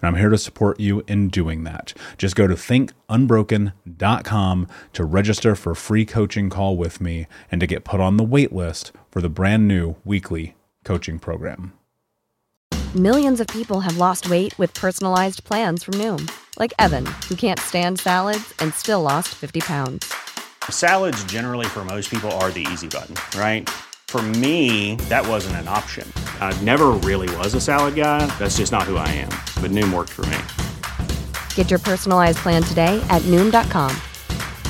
and I'm here to support you in doing that. Just go to thinkunbroken.com to register for a free coaching call with me and to get put on the wait list for the brand new weekly coaching program. Millions of people have lost weight with personalized plans from Noom, like Evan, who can't stand salads and still lost 50 pounds. Salads, generally, for most people, are the easy button, right? For me, that wasn't an option. I never really was a salad guy. That's just not who I am. But Noom worked for me. Get your personalized plan today at Noom.com.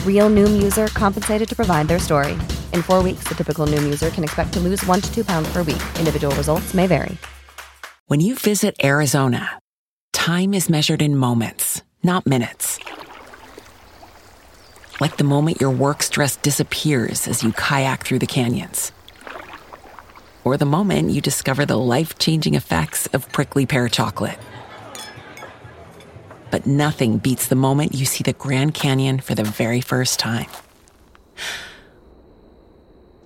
Real Noom user compensated to provide their story. In four weeks, the typical Noom user can expect to lose one to two pounds per week. Individual results may vary. When you visit Arizona, time is measured in moments, not minutes. Like the moment your work stress disappears as you kayak through the canyons or the moment you discover the life changing effects of prickly pear chocolate. But nothing beats the moment you see the Grand Canyon for the very first time.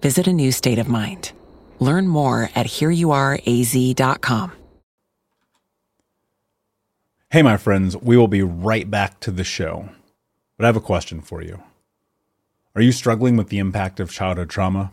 Visit a new state of mind. Learn more at hereyouareaz.com. Hey, my friends, we will be right back to the show. But I have a question for you. Are you struggling with the impact of childhood trauma?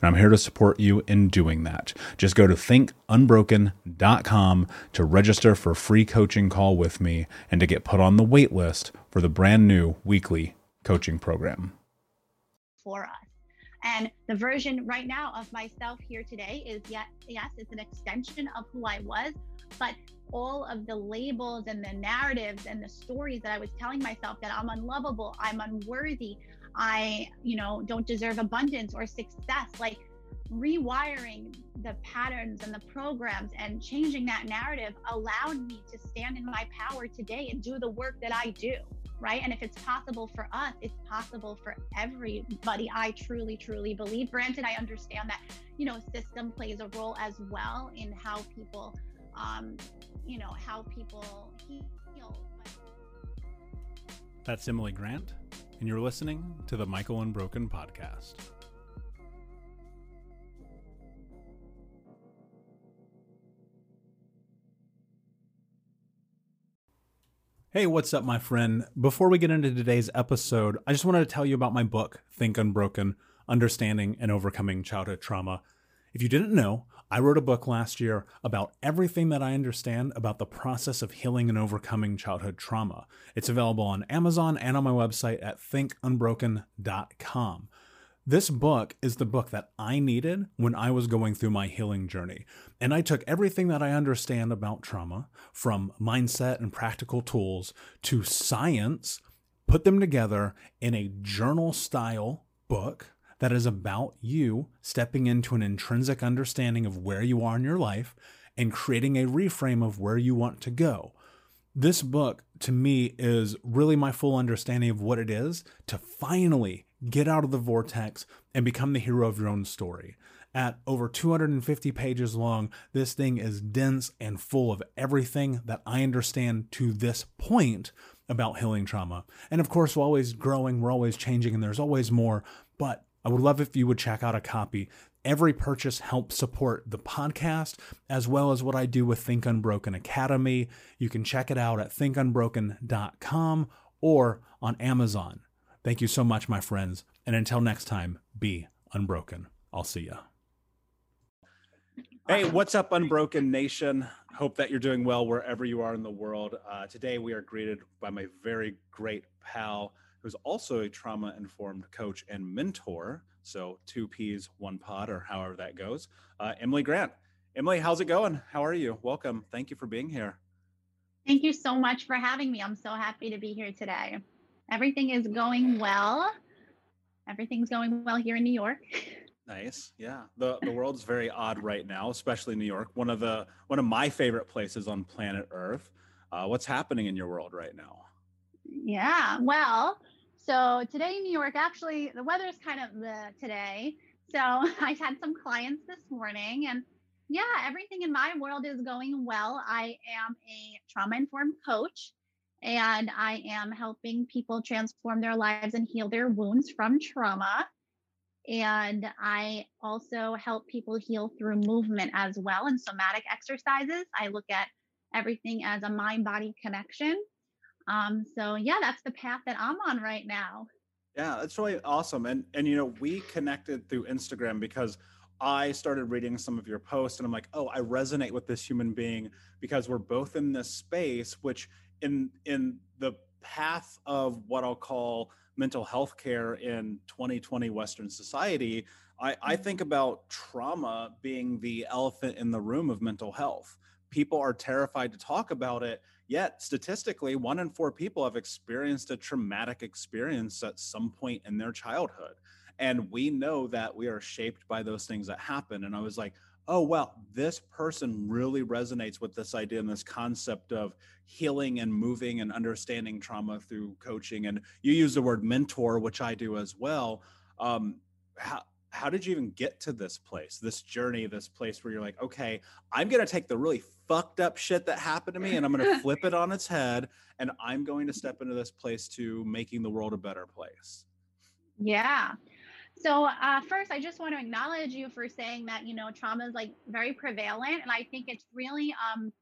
and I'm here to support you in doing that. Just go to thinkunbroken.com to register for a free coaching call with me and to get put on the wait list for the brand new weekly coaching program. For us. And the version right now of myself here today is yet, yes, it's an extension of who I was, but all of the labels and the narratives and the stories that I was telling myself that I'm unlovable, I'm unworthy, I, you know, don't deserve abundance or success. Like rewiring the patterns and the programs and changing that narrative allowed me to stand in my power today and do the work that I do. Right. And if it's possible for us, it's possible for everybody. I truly, truly believe. Granted, I understand that, you know, system plays a role as well in how people, um, you know, how people heal. That's Emily Grant and you're listening to the Michael Unbroken podcast. Hey, what's up, my friend? Before we get into today's episode, I just wanted to tell you about my book, Think Unbroken Understanding and Overcoming Childhood Trauma. If you didn't know, I wrote a book last year about everything that I understand about the process of healing and overcoming childhood trauma. It's available on Amazon and on my website at thinkunbroken.com. This book is the book that I needed when I was going through my healing journey. And I took everything that I understand about trauma, from mindset and practical tools to science, put them together in a journal style book that is about you stepping into an intrinsic understanding of where you are in your life and creating a reframe of where you want to go. This book to me is really my full understanding of what it is to finally get out of the vortex and become the hero of your own story. At over 250 pages long, this thing is dense and full of everything that I understand to this point about healing trauma. And of course, we're always growing, we're always changing, and there's always more. But I would love if you would check out a copy. Every purchase helps support the podcast as well as what I do with Think Unbroken Academy. You can check it out at thinkunbroken.com or on Amazon. Thank you so much, my friends. And until next time, be unbroken. I'll see ya. Hey, what's up, Unbroken Nation? Hope that you're doing well wherever you are in the world. Uh, today, we are greeted by my very great pal, who's also a trauma informed coach and mentor. So, two peas, one pod, or however that goes. Uh, Emily Grant. Emily, how's it going? How are you? Welcome. Thank you for being here. Thank you so much for having me. I'm so happy to be here today. Everything is going well. Everything's going well here in New York. Nice. Yeah. The the world is very odd right now, especially New York. One of the one of my favorite places on planet Earth. Uh, what's happening in your world right now? Yeah. Well, so today in New York, actually, the weather is kind of the today. So I had some clients this morning, and yeah, everything in my world is going well. I am a trauma informed coach, and I am helping people transform their lives and heal their wounds from trauma. And I also help people heal through movement as well and somatic exercises. I look at everything as a mind body connection. Um, so yeah, that's the path that I'm on right now. Yeah, that's really awesome. And and you know, we connected through Instagram because I started reading some of your posts and I'm like, oh, I resonate with this human being because we're both in this space, which in in the path of what I'll call mental health care in 2020 Western society, I, I mm-hmm. think about trauma being the elephant in the room of mental health people are terrified to talk about it. Yet, statistically, one in four people have experienced a traumatic experience at some point in their childhood. And we know that we are shaped by those things that happen. And I was like, oh, well, this person really resonates with this idea and this concept of healing and moving and understanding trauma through coaching. And you use the word mentor, which I do as well. Um, how, did you even get to this place, this journey, this place where you're like, okay, I'm going to take the really fucked up shit that happened to me and I'm going to flip it on its head and I'm going to step into this place to making the world a better place? Yeah. So uh, first, I just want to acknowledge you for saying that you know trauma is like very prevalent, and I think it's really um,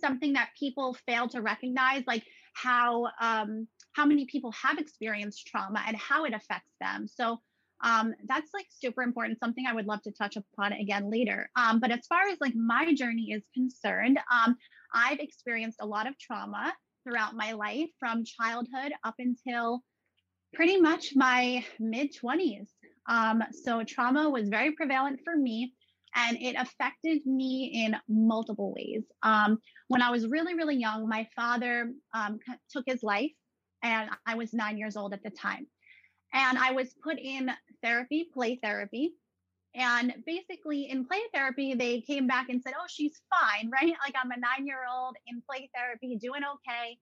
something that people fail to recognize, like how um, how many people have experienced trauma and how it affects them. So um, that's like super important something i would love to touch upon again later. Um, but as far as like my journey is concerned um, i've experienced a lot of trauma throughout my life from childhood up until pretty much my mid 20s um, so trauma was very prevalent for me and it affected me in multiple ways. Um, when i was really really young my father um, took his life and i was nine years old at the time and I was put in therapy, play therapy. And basically, in play therapy, they came back and said, Oh, she's fine, right? Like I'm a nine year old in play therapy, doing okay.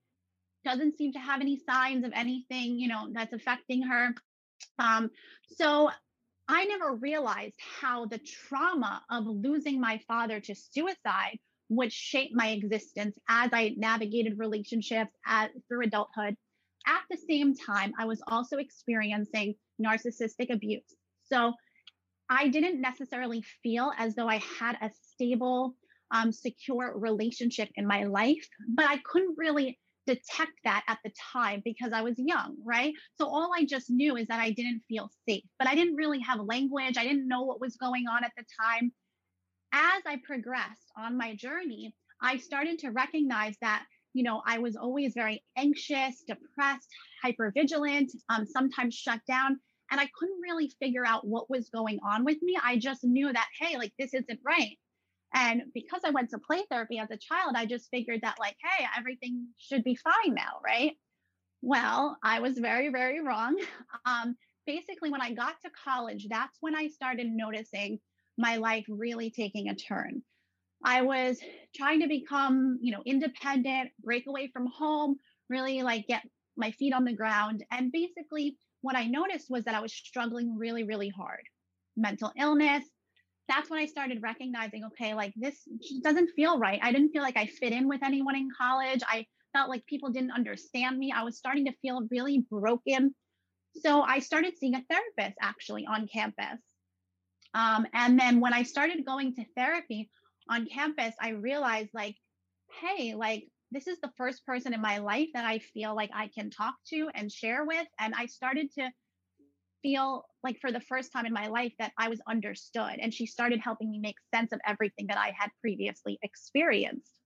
Doesn't seem to have any signs of anything, you know, that's affecting her. Um, so I never realized how the trauma of losing my father to suicide would shape my existence as I navigated relationships at, through adulthood at the same time, I was also experiencing narcissistic abuse. So I didn't necessarily feel as though I had a stable, um, secure relationship in my life, but I couldn't really detect that at the time because I was young, right? So all I just knew is that I didn't feel safe, but I didn't really have language. I didn't know what was going on at the time. As I progressed on my journey, I started to recognize that you know, I was always very anxious, depressed, hypervigilant, um, sometimes shut down. And I couldn't really figure out what was going on with me. I just knew that, hey, like this isn't right. And because I went to play therapy as a child, I just figured that, like, hey, everything should be fine now, right? Well, I was very, very wrong. Um, basically, when I got to college, that's when I started noticing my life really taking a turn. I was trying to become, you know, independent, break away from home, really like get my feet on the ground. And basically, what I noticed was that I was struggling really, really hard. Mental illness. That's when I started recognizing, okay, like this doesn't feel right. I didn't feel like I fit in with anyone in college. I felt like people didn't understand me. I was starting to feel really broken. So I started seeing a therapist actually on campus. Um, and then when I started going to therapy on campus, I realized like, hey, like this is the first person in my life that I feel like I can talk to and share with. And I started to feel like for the first time in my life that I was understood. And she started helping me make sense of everything that I had previously experienced.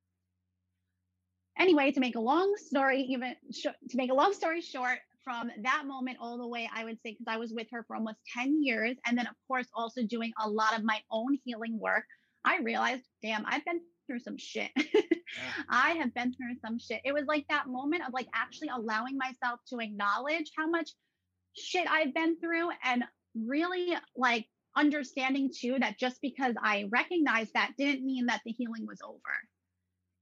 Anyway, to make a long story, even sh- to make a long story short, from that moment all the way, I would say, because I was with her for almost 10 years. And then, of course, also doing a lot of my own healing work, I realized, damn, I've been through some shit. yeah. I have been through some shit. It was like that moment of like actually allowing myself to acknowledge how much shit I've been through and really like understanding too that just because I recognized that didn't mean that the healing was over.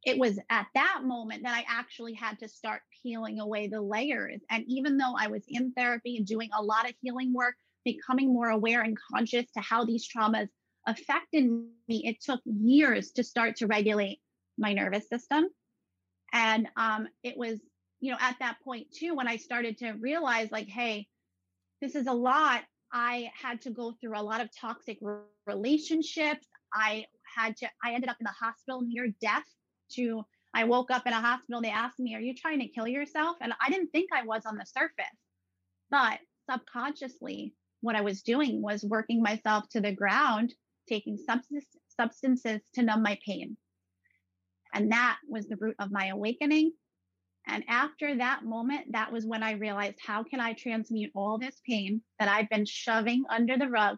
It was at that moment that I actually had to start peeling away the layers. And even though I was in therapy and doing a lot of healing work, becoming more aware and conscious to how these traumas affected me, it took years to start to regulate my nervous system. And um, it was, you know, at that point too, when I started to realize, like, hey, this is a lot. I had to go through a lot of toxic relationships. I had to, I ended up in the hospital near death to, I woke up in a hospital. They asked me, Are you trying to kill yourself? And I didn't think I was on the surface. But subconsciously, what I was doing was working myself to the ground taking substance, substances to numb my pain. And that was the root of my awakening. And after that moment, that was when I realized how can I transmute all this pain that I've been shoving under the rug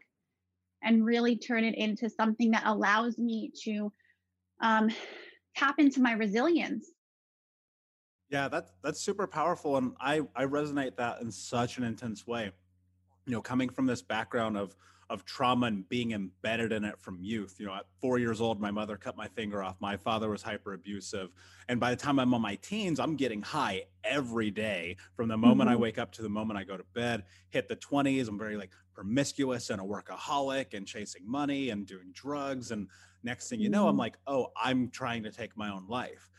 and really turn it into something that allows me to um, tap into my resilience. Yeah, that's that's super powerful, and I I resonate that in such an intense way. You know, coming from this background of of trauma and being embedded in it from youth. You know, at four years old, my mother cut my finger off. My father was hyper abusive. And by the time I'm on my teens, I'm getting high every day from the moment mm-hmm. I wake up to the moment I go to bed. Hit the 20s, I'm very like promiscuous and a workaholic and chasing money and doing drugs. And next thing you know, I'm mm-hmm. like, oh, I'm trying to take my own life.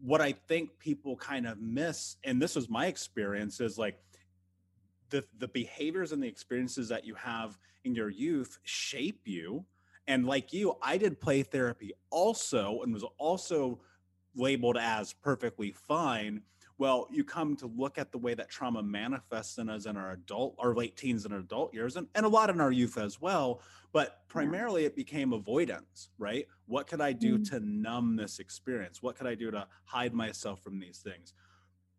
What I think people kind of miss, and this was my experience, is like, the the behaviors and the experiences that you have in your youth shape you. And like you i did play therapy also and was also labeled as perfectly fine. Well you come to look at the way that trauma manifests in us in our adult our late teens and adult years and, and a lot in our youth as well. But primarily it became avoidance right? What could i do mm. to numb this experience? What could i do to hide myself from these things?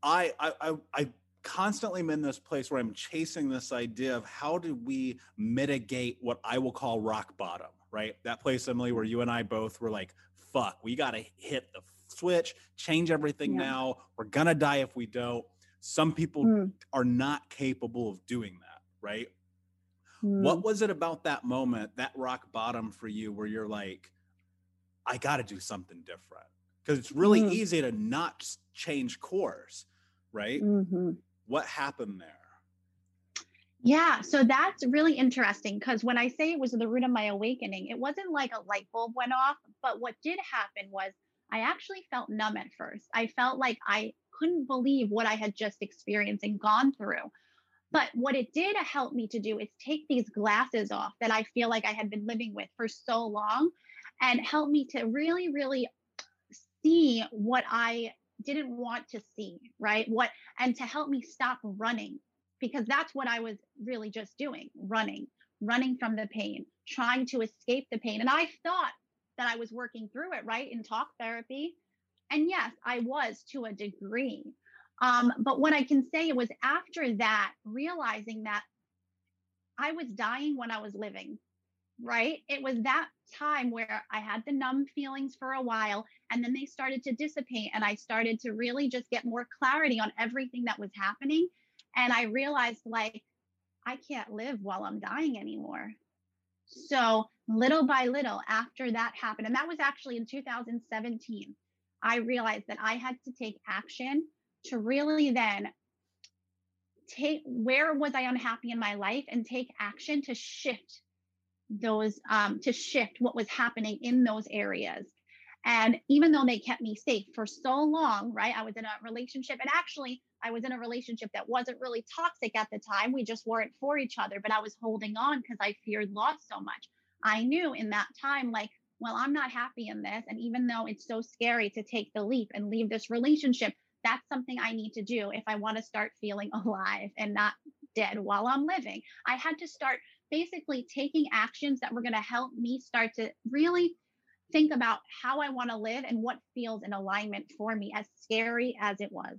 I, I I constantly am in this place where I'm chasing this idea of how do we mitigate what I will call rock bottom, right? That place, Emily, where you and I both were like, fuck, we got to hit the switch, change everything yeah. now. We're going to die if we don't. Some people mm. are not capable of doing that, right? Mm. What was it about that moment, that rock bottom for you, where you're like, I got to do something different? Because it's really mm. easy to not change course, right? Mm-hmm what happened there? Yeah, so that's really interesting because when I say it was the root of my awakening, it wasn't like a light bulb went off, but what did happen was I actually felt numb at first. I felt like I couldn't believe what I had just experienced and gone through. But what it did help me to do is take these glasses off that I feel like I had been living with for so long and help me to really, really see what I didn't want to see, right? What and to help me stop running because that's what I was really just doing, running, running from the pain, trying to escape the pain. And I thought that I was working through it, right? In talk therapy. And yes, I was to a degree. Um, but what I can say it was after that, realizing that I was dying when I was living right? It was that time where I had the numb feelings for a while and then they started to dissipate and I started to really just get more clarity on everything that was happening. And I realized like, I can't live while I'm dying anymore. So, little by little, after that happened, and that was actually in 2017, I realized that I had to take action to really then take where was I unhappy in my life and take action to shift those um, to shift what was happening in those areas. And even though they kept me safe for so long, right? I was in a relationship, and actually, I was in a relationship that wasn't really toxic at the time. We just weren't for each other, but I was holding on because I feared loss so much. I knew in that time, like, well, I'm not happy in this. And even though it's so scary to take the leap and leave this relationship, that's something I need to do if I want to start feeling alive and not dead while I'm living. I had to start basically taking actions that were going to help me start to really think about how I want to live and what feels in alignment for me, as scary as it was.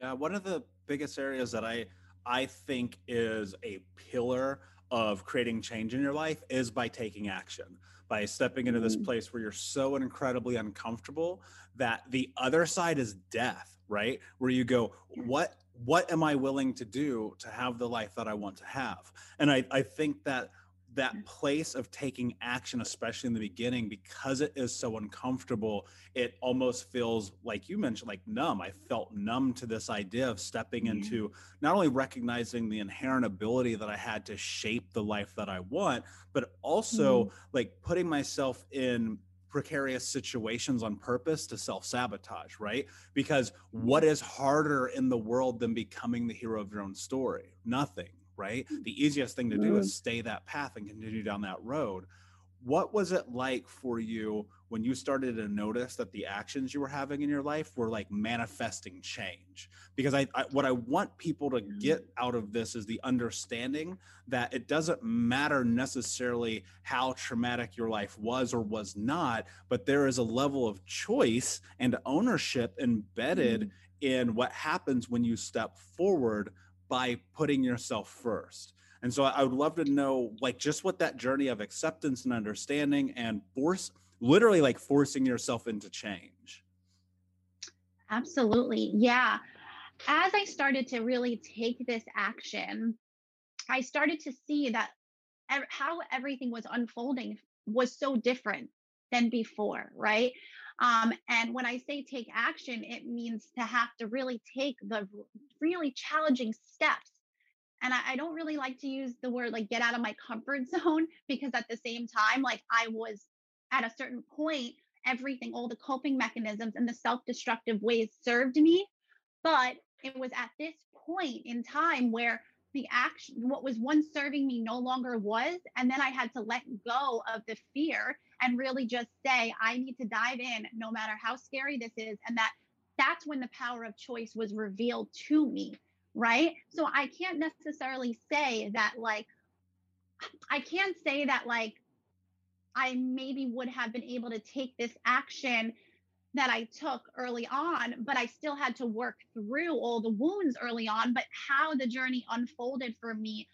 Yeah, one of the biggest areas that I I think is a pillar of creating change in your life is by taking action, by stepping into this mm. place where you're so incredibly uncomfortable that the other side is death, right? Where you go, what what am I willing to do to have the life that I want to have? And I, I think that that mm. place of taking action, especially in the beginning, because it is so uncomfortable, it almost feels like you mentioned, like numb. I felt numb to this idea of stepping mm-hmm. into not only recognizing the inherent ability that I had to shape the life that I want, but also mm-hmm. like putting myself in precarious situations on purpose to self sabotage, right? Because what mm-hmm. harder in the world than becoming the hero of your own story? Nothing right? The easiest thing to do is stay that path and continue down that road. What was it like for you when you started to notice that the actions you were having in your life were like manifesting change? Because I, I what I want people to get out of this is the understanding that it doesn't matter necessarily how traumatic your life was or was not, but there is a level of choice and ownership embedded mm. in what happens when you step forward by putting yourself first. And so I would love to know like just what that journey of acceptance and understanding and force literally like forcing yourself into change. Absolutely. Yeah. As I started to really take this action, I started to see that how everything was unfolding was so different than before, right? Um, and when I say take action, it means to have to really take the really challenging steps. And I, I, don't really like to use the word like get out of my comfort zone because at the same time, like I was at a certain point, everything, all the coping mechanisms and the self destructive ways served me. But it was at this point in time where the action, what was once serving me no longer was. And then I had to let go of the fear and really just say, I need to dive in no matter how scary this is. And that that's when the power of choice was revealed to me. Right. So I can't necessarily say that, like, I can't say that, like, I maybe would have been able to take this action that I took early on, but I still had to work through all the wounds early on. But how the journey unfolded for me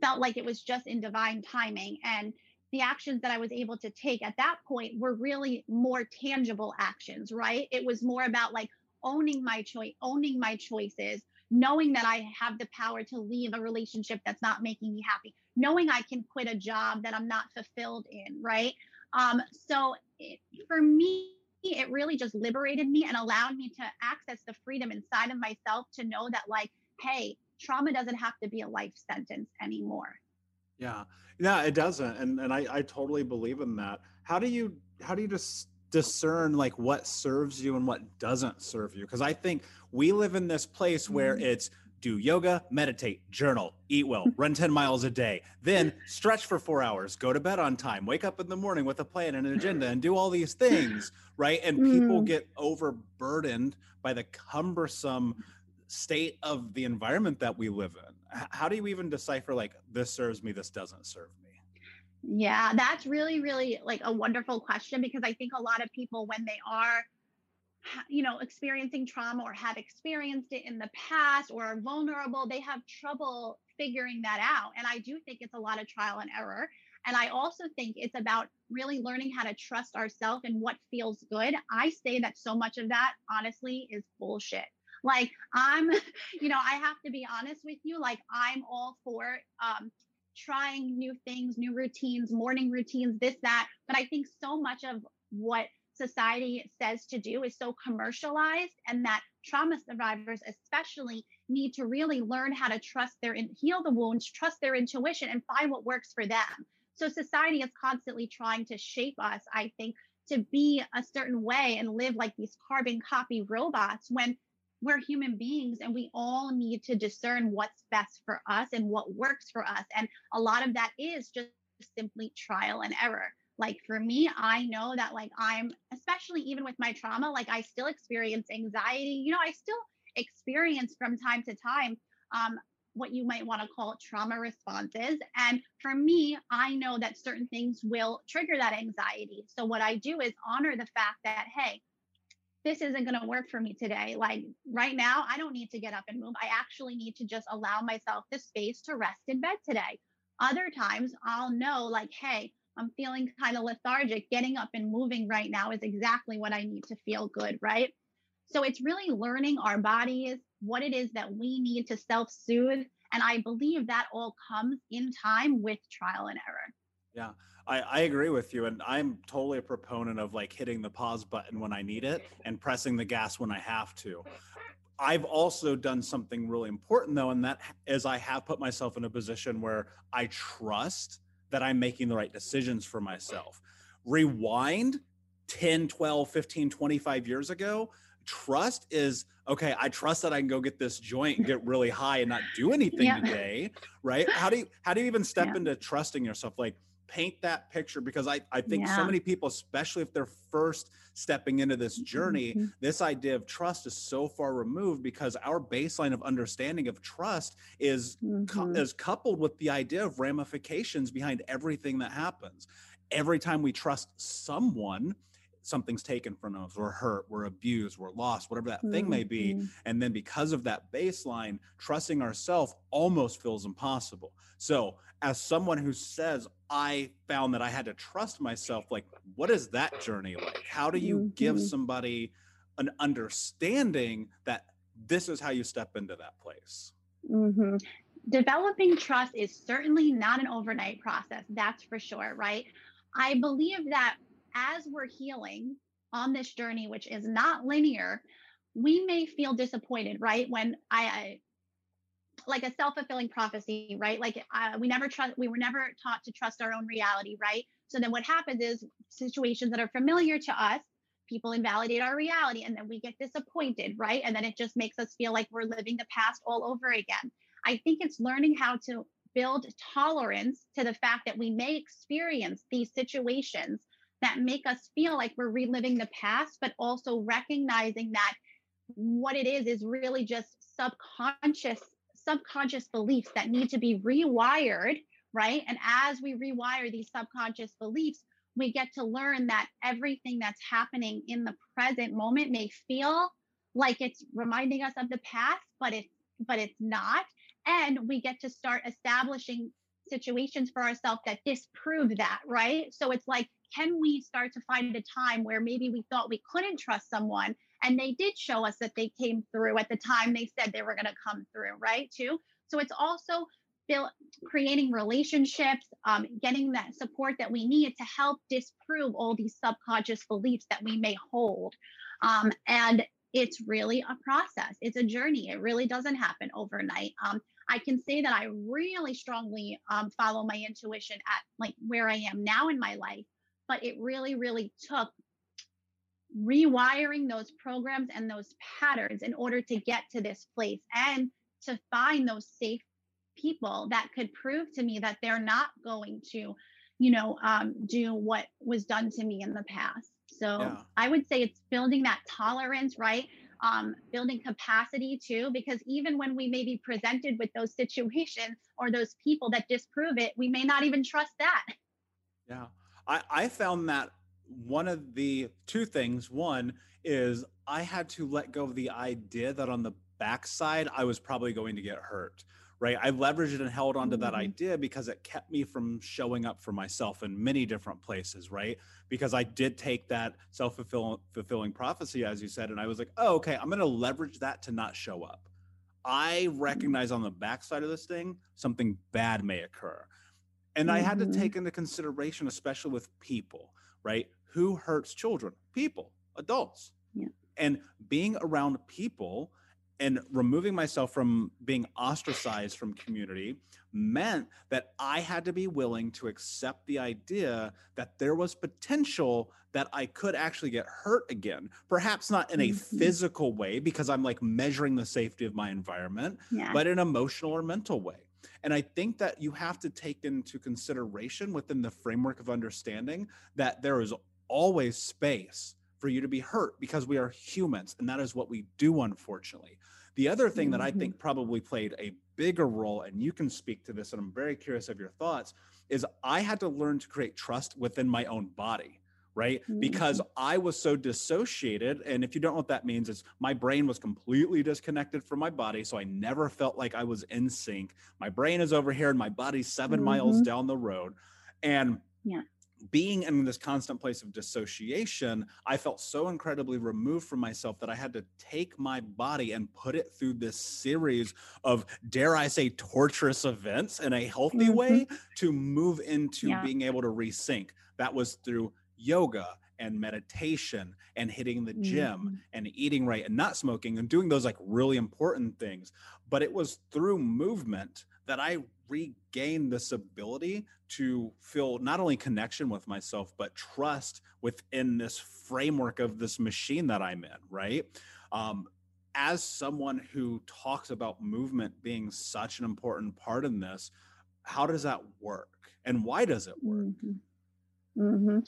felt like it was just in divine timing. And the actions that I was able to take at that point were really more tangible actions, right? It was more about like owning my choice, owning my choices, knowing that I have the power to leave a relationship that's not making me happy, knowing I can quit a job that I'm not fulfilled in, right? Um, so it, for me, it really just liberated me and allowed me to access the freedom inside of myself to know that, like, hey, trauma doesn't have to be a life sentence anymore. Yeah. Yeah, it doesn't. And and I, I totally believe in that. How do you how do you just discern like what serves you and what doesn't serve you? Because I think we live in this place where mm. it's do yoga, meditate, journal, eat well, run 10 miles a day, then stretch for four hours, go to bed on time, wake up in the morning with a plan and an agenda, and do all these things, right? And people mm. get overburdened by the cumbersome state of the environment that we live in how do you even decipher like this serves me this doesn't serve me yeah that's really really like a wonderful question because i think a lot of people when they are you know experiencing trauma or have experienced it in the past or are vulnerable they have trouble figuring that out and i do think it's a lot of trial and error and i also think it's about really learning how to trust ourselves and what feels good i say that so much of that honestly is bullshit like I'm, you know, I have to be honest with you. Like I'm all for um, trying new things, new routines, morning routines, this, that. But I think so much of what society says to do is so commercialized and that trauma survivors especially need to really learn how to trust their heal the wounds trust their intuition and find what works for them so society is constantly trying to shape us i think to be a certain way and live like these carbon copy robots when we're human beings and we all need to discern what's best for us and what works for us. And a lot of that is just simply trial and error. Like for me i know that like i'm especially even with my trauma like i still experience anxiety. You know i still experience from time to time um, what you might want to call trauma responses. And for me i know that certain things will trigger that anxiety. So what i do is honor the fact that hey this isn't going to work for me today like right now i don't need to get up and move i actually need to just allow myself the space to rest in bed today other times i'll know like hey I'm feeling kind of lethargic. Getting up and moving right now is exactly what I need to feel good, right? So it's really learning our bodies, what it is that we need to self soothe. And I believe that all comes in time with trial and error. Yeah, I, I agree with you. And I'm totally a proponent of like hitting the pause button when I need it and pressing the gas when I have to. I've also done something really important though, and that is I have put myself in a position where I trust that I'm making the right decisions for myself. Rewind 10, 12, 15, 25 years ago, trust is okay, I trust that I can go get this joint and get really high and not do anything yeah. today, right? How do you how do you even step yeah. into trusting yourself? Like paint that picture because I, I think yeah. so many people, especially if they're first stepping into this journey, mm-hmm. this idea of trust is so far removed because our baseline of understanding of trust is mm-hmm. is coupled with the idea of ramifications behind everything that happens. Every time we trust someone, something's taken from us, we're hurt, we're abused, we're lost, whatever that mm-hmm. thing may be. Mm-hmm. And then because of that baseline, trusting ourselves almost feels impossible. So, as someone who says, I found that I had to trust myself, like, what is that journey like? How do you mm-hmm. give somebody an understanding that this is how you step into that place? Mm-hmm. Developing trust is certainly not an overnight process, that's for sure, right? I believe that as we're healing on this journey, which is not linear, we may feel disappointed, right? When I, I like a self-fulfilling prophecy, right? Like uh, we never trust, we were never taught to trust our own reality, right? So then what happens is situations that are familiar to us, people invalidate our reality and then we get disappointed, right? And then it just makes us feel like we're living the past all over again. I think it's learning how to build tolerance to the fact that we may experience these situations that make us feel like we're reliving the past, but also recognizing that what it is is really just subconscious subconscious beliefs that need to be rewired right? And as we rewire these subconscious beliefs we get to learn that everything that's happening in the present moment may feel like it's reminding us of the past but it's but it's not. And we get to start establishing situations for ourselves that disprove that right? So it's like can we start to find a time where maybe we thought we couldn't trust someone and they did show us that they came through at the time they said they were going to come through, right? Too. So it's also build, creating relationships, um, getting that support that we need to help disprove all these subconscious beliefs that we may hold. Um, and it's really a process. It's a journey. It really doesn't happen overnight. Um, I can say that I really strongly um, follow my intuition at like where I am now in my life but it really, really took rewiring those programs and those patterns in order to get to this place and to find those safe people that could prove to me that they're not going to, you know, um, do what was done to me in the past. So yeah. I would say it's building that tolerance, right? Um, building capacity too, because even when we may be presented with those situations or those people that disprove it, we may not even trust that. Yeah. I, I found that one of the two things one is I had to let go of the idea that on the backside I was probably going to get hurt. Right. I leveraged and held onto mm-hmm. that idea because it kept me from showing up for myself in many different places. Right. Because I did take that self fulfilling prophecy, as you said, and I was like, oh, okay, I'm going to leverage that to not show up. I mm-hmm. recognize on the backside of this thing, something bad may occur And I had to Mhm. take into consideration, especially with people, right? Who hurts children? People, adults. Yeah. And being around people and removing myself from being ostracized from community meant that I had to be willing to accept the idea that there was potential that I could actually get hurt again. Perhaps not in a Mhm. physical way because I'm like measuring the safety of my environment, Yeah. but in emotional or mental way. And I think that you have to take into consideration within the framework of understanding that there is always space for you to be hurt because we are humans and that is what we do, unfortunately. The other thing that I Mhm. think probably played a bigger role, and you can speak to this, and I'm very curious of your thoughts, is I had to learn to create trust within my own body right? Because I was so dissociated. And if you don't know what that means, it's my brain was completely disconnected from my body. So I never felt like I was in sync. My brain is over here and my body's 7 miles Mhm. down the road. And Yeah. being in this constant place of dissociation, I felt so incredibly removed from myself that I had to take my body and put it through this series of, dare I say, torturous events in a healthy Mhm. way to move into Yeah. being able to resync. That was through yoga and meditation and hitting the gym Mhm. and eating right and not smoking and doing those like really important things. But it was through movement that I regained this ability to feel not only connection with myself, but trust within this framework of this machine that I'm in, right? Um, as someone who talks about movement being such an important part in this, how does that work? And why does it work? hmm hmm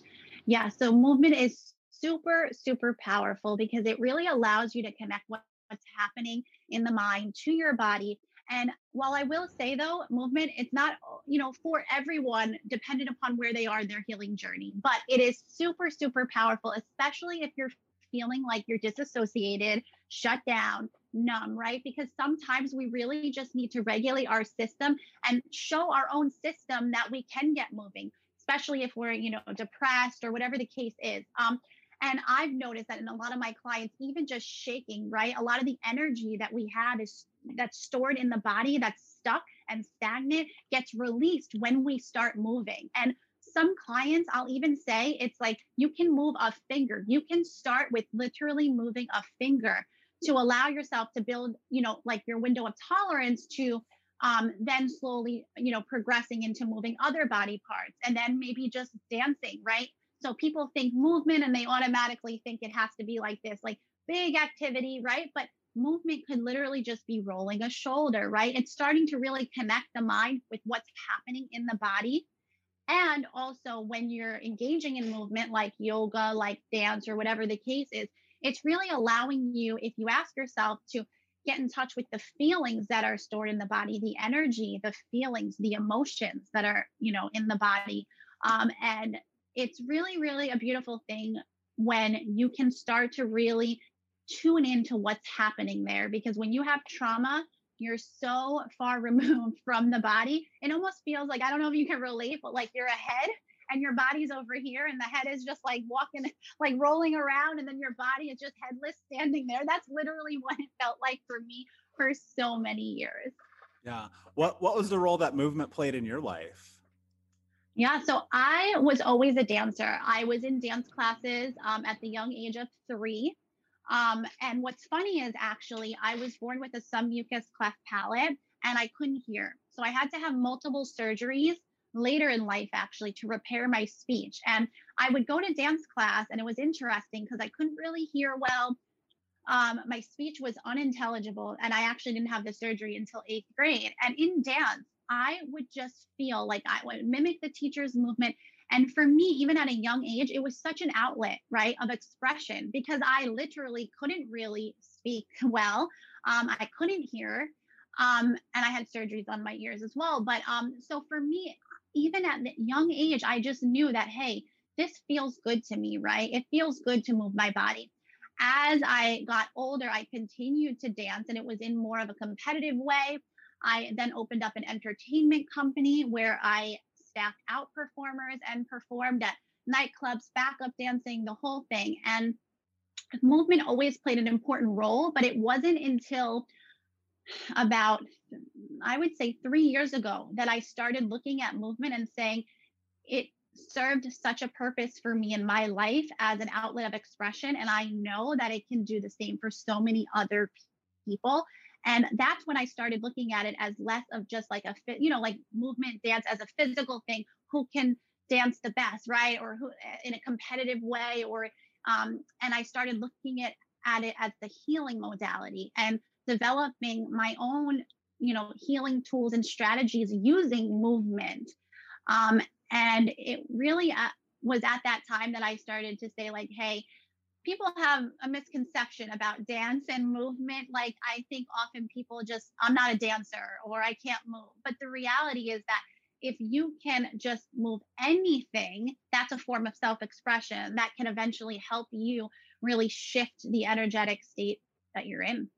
Yeah. So movement is super, super powerful because it really allows you to connect what, what's happening in the mind to your body. And while I will say though, movement, it's not, you know, for everyone, dependent upon where they are in their healing journey, but it is super, super powerful, especially if you're feeling like you're disassociated, shut down, numb, right? Because sometimes we really just need to regulate our system and show our own system that we can get moving especially if we're you know depressed or whatever the case is um, and i've noticed that in a lot of my clients even just shaking right a lot of the energy that we have is that's stored in the body that's stuck and stagnant gets released when we start moving. And some clients i'll even say it's like you can move a finger. You can start with literally moving a finger to allow yourself to build you know like your window of tolerance to um, then slowly, you know, progressing into moving other body parts and then maybe just dancing, right? So people think movement and they automatically think it has to be like this, like big activity, right? But movement could literally just be rolling a shoulder, right? It's starting to really connect the mind with what's happening in the body. And also, when you're engaging in movement like yoga, like dance, or whatever the case is, it's really allowing you, if you ask yourself, to get in touch with the feelings that are stored in the body the energy the feelings the emotions that are you know in the body. Um, and it's really really a beautiful thing when you can start to really tune into what's happening there because when you have trauma you're so far removed from the body. It almost feels like i don't know if you can relate but like you're ahead and your body's over here and the head is just like walking like rolling around and then your body is just headless standing there. That's literally what it felt like for me for so many years. Yeah. What What was the role that movement played in your life? yeah so i was always a dancer. I was in dance classes um, at the young age of three. Um, and what's funny is actually i was born with a submucous cleft palate and i couldn't hear. So i had to have multiple surgeries later in life actually to repair my speech. And i would go to dance class and it was interesting because i couldn't really hear well. Um, my speech was unintelligible and i actually didn't have the surgery until eighth grade. And in dance i would just feel like i would mimic the teacher's movement. And for me even at a young age it was such an outlet right of expression because i literally couldn't really speak well. Um, i couldn't hear. Um, and i had surgeries on my ears as well. But um, so for me even at the young age, I just knew that, hey, this feels good to me, right? It feels good to move my body. As I got older, I continued to dance and it was in more of a competitive way. I then opened up an entertainment company where I staffed out performers and performed at nightclubs, backup dancing, the whole thing. And movement always played an important role, but it wasn't until about I would say three years ago that I started looking at movement and saying it served such a purpose for me in my life as an outlet of expression. And I know that it can do the same for so many other people. And that's when I started looking at it as less of just like a you know, like movement dance as a physical thing. Who can dance the best, right? Or who in a competitive way, or um, and I started looking at at it as the healing modality and developing my own, you know, healing tools and strategies using movement. Um, and it really uh, was at that time that I started to say, like, hey, people have a misconception about dance and movement. Like, I think often people just, I'm not a dancer or I can't move. But the reality is that if you can just move anything, that's a form of self expression that can eventually help you really shift the energetic state that you're in.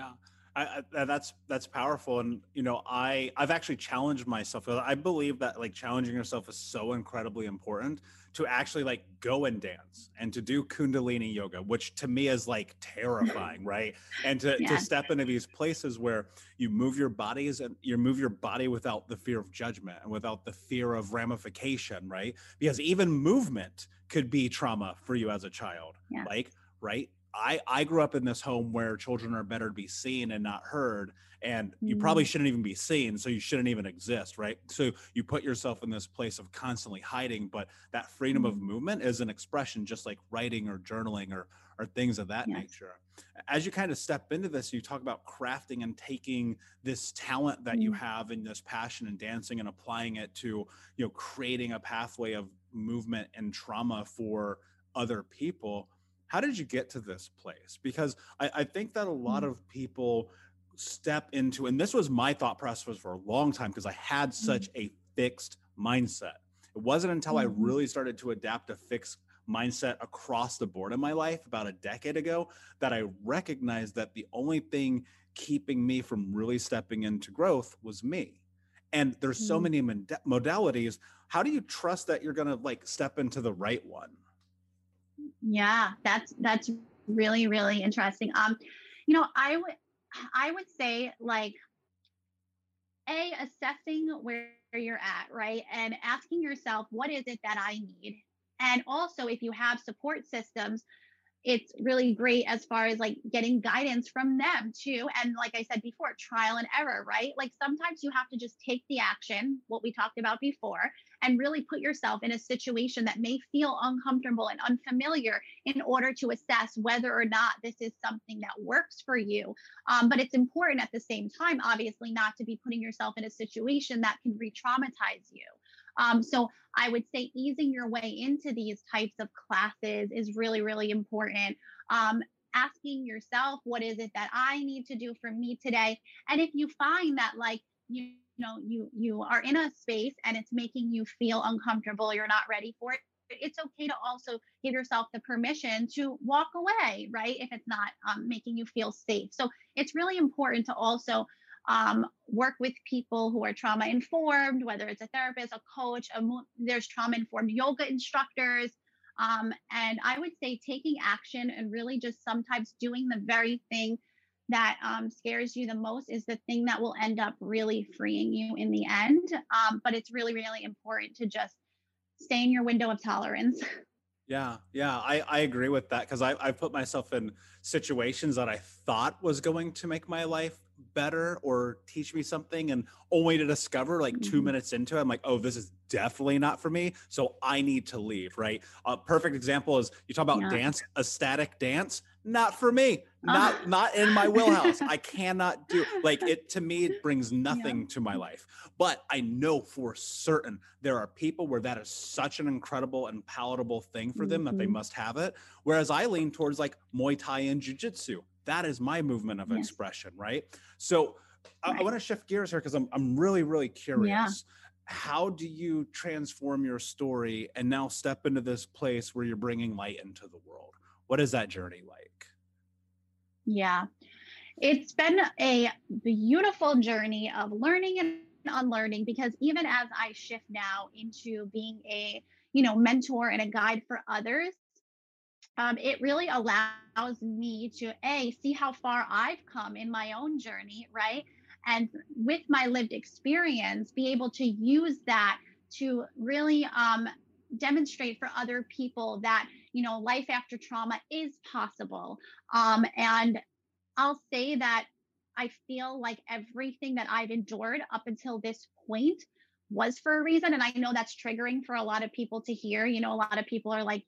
Yeah. I, I, that's that's powerful and you know i i've actually challenged myself i believe that like challenging yourself is so incredibly important to actually like go and dance and to do kundalini yoga which to me is like terrifying right and to, yeah. to step into these places where you move your bodies and you move your body without the fear of judgment and without the fear of ramification right because even movement could be trauma for you as a child yeah. like right I I grew up in this home where children are better to be seen and not heard, and you probably mm. shouldn't even be seen, so you shouldn't even exist, right? So you put yourself in this place of constantly hiding, but that freedom of mm. movement is an expression, just like writing or journaling or or things of that yes. nature. As you kind of step into this, you talk about crafting and taking this talent that mm. you have and this passion in dancing and applying it to you know creating a pathway of movement and trauma for other people how did you get to this place? Because I, I think that a lot mm-hmm. of people step into, and this was my thought process for a long time because I had such mm-hmm. a fixed mindset. It wasn't until mm-hmm. I really started to adapt a fixed mindset across the board in my life about a decade ago that I recognized that the only thing keeping me from really stepping into growth was me. And there's so mm-hmm. many mod- modalities. How do you trust that you're going to like step into the right one? Yeah, that's that's really really interesting. Um, you know, I would I would say like a assessing where you're at, right? And asking yourself, what is it that I need? And also, if you have support systems, it's really great as far as like getting guidance from them too. And like I said before, trial and error, right? Like sometimes you have to just take the action, what we talked about before, and really put yourself in a situation that may feel uncomfortable and unfamiliar in order to assess whether or not this is something that works for you. Um, but it's important at the same time, obviously, not to be putting yourself in a situation that can re traumatize you. Um, so I would say easing your way into these types of classes is really, really important. Um, asking yourself, what is it that I need to do for me today? And if you find that, like, you know, you you are in a space and it's making you feel uncomfortable, you're not ready for it. It's okay to also give yourself the permission to walk away, right? If it's not um, making you feel safe. So it's really important to also um, work with people who are trauma informed, whether it's a therapist, a coach, a, there's trauma informed yoga instructors. Um, and I would say taking action and really just sometimes doing the very thing that um, scares you the most is the thing that will end up really freeing you in the end. Um, but it's really, really important to just stay in your window of tolerance. Yeah, yeah, I, I agree with that because I, I put myself in situations that I thought was going to make my life better or teach me something and only to discover like 2 mm-hmm. minutes into it i'm like oh this is definitely not for me so i need to leave right a perfect example is you talk about yeah. dance ecstatic dance not for me not uh. not in my wheelhouse i cannot do like it to me it brings nothing yeah. to my life but i know for certain there are people where that is such an incredible and palatable thing for them mm-hmm. that they mm-hmm. must have it whereas i lean towards like muay thai and jiu-jitsu that is my movement of yes. expression right so right. i, I want to shift gears here because I'm, I'm really really curious yeah. how do you transform your story and now step into this place where you're bringing light into the world what is that journey like yeah it's been a beautiful journey of learning and unlearning because even as i shift now into being a you know mentor and a guide for others um, it really allows me to a see how far I've come in my own journey, right? and with my lived experience be able to use that to really um, demonstrate for other people that you know life after trauma is possible. Um, and i'll say that i feel like everything that i've endured up until this point was for a reason and i know that's triggering for a lot of people to hear. You know a lot of people are like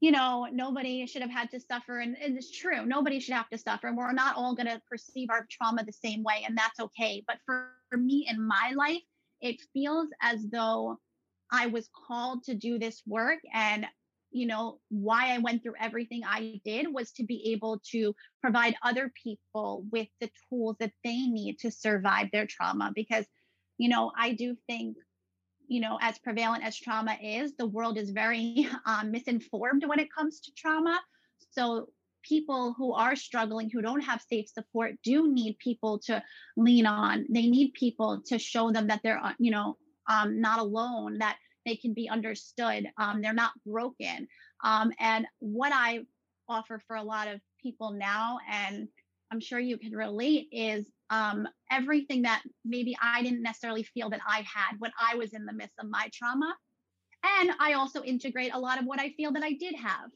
you know nobody should have had to suffer and, and it's true nobody should have to suffer and we're not all going to perceive our trauma the same way and that's okay. But for, for me in my life it feels as though I was called to do this work and you know why I went through everything I did was to be able to provide other people with the tools that they need to survive their trauma because you know I do think you know as prevalent as trauma is the world is very um, misinformed when it comes to trauma. So people who are struggling who don't have safe support do need people to lean on. They need people to show them that they're uh, you know um, not alone, that they can be understood. Um, they're not broken. Um, and what I offer for a lot of people now, and I'm sure you can relate, is um, everything that maybe I didn't necessarily feel that I had when I was in the midst of my trauma. And I also integrate a lot of what I feel that I did have.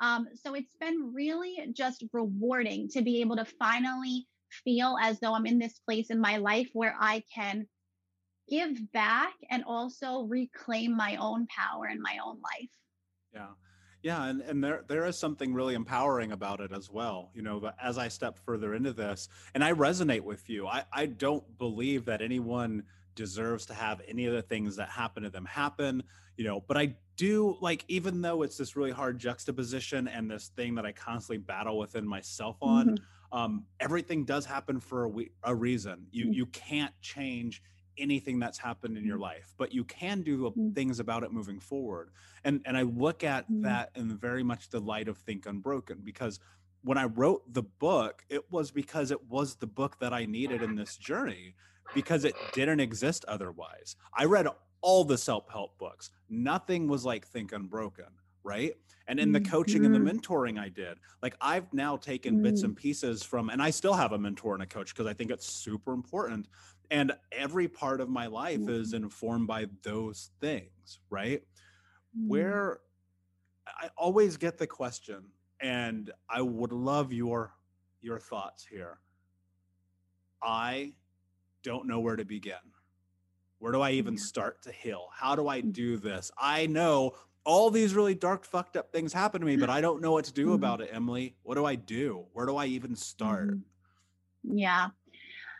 Um, so it's been really just rewarding to be able to finally feel as though I'm in this place in my life where I can give back and also reclaim my own power in my own life. Yeah. Yeah, and, and there there is something really empowering about it as well. You know, as I step further into this, and I resonate with you. I, I don't believe that anyone deserves to have any of the things that happen to them happen, you know, but I do like even though it's this really hard juxtaposition and this thing that I constantly battle within myself on, mm-hmm. um, everything does happen for a, we- a reason. You mm-hmm. you can't change anything that's happened in your mm-hmm. life, but you can do mm-hmm. things about it moving forward. And and I look at mm-hmm. that in very much the light of Think Unbroken because when I wrote the book, it was because it was the book that I needed in this journey because it didn't exist otherwise. I read all the self-help books. Nothing was like Think Unbroken, right? And in the coaching and the mentoring I did, like I've now taken bits and pieces from, and I still have a mentor and a coach because I think it's super important and every part of my life mm-hmm. is informed by those things right mm-hmm. where i always get the question and i would love your your thoughts here i don't know where to begin where do i even yeah. start to heal how do i mm. do this i know all these really dark fucked up things happen to me but i don't know what to do mm-hmm. about it emily what do i do where do i even start mm-hmm. yeah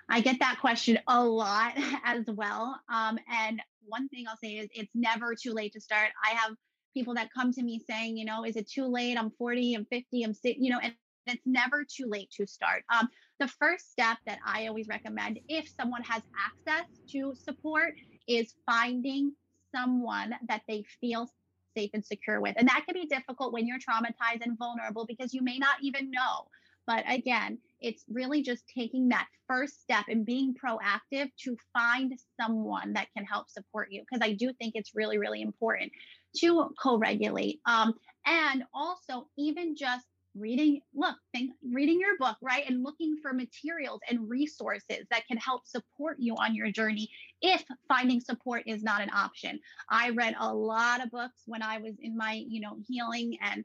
I get that question a lot as well. Um, and one thing I'll say is it's never too late to start. I have people that come to me saying, you know, is it too late? I'm 40, I'm 50, I'm 60, you know, and it's never too late to start. Um, the first step that I always recommend if someone has access to support is finding someone that they feel safe and secure with. And that can be difficult when you're traumatized and vulnerable because you may not even know. But again, it's really just taking that first step and being proactive to find someone that can help support you. Because I do think it's really, really important to co regulate. Um, and also, even just reading look think, reading your book right and looking for materials and resources that can help support you on your journey if finding support is not an option i read a lot of books when i was in my you know healing and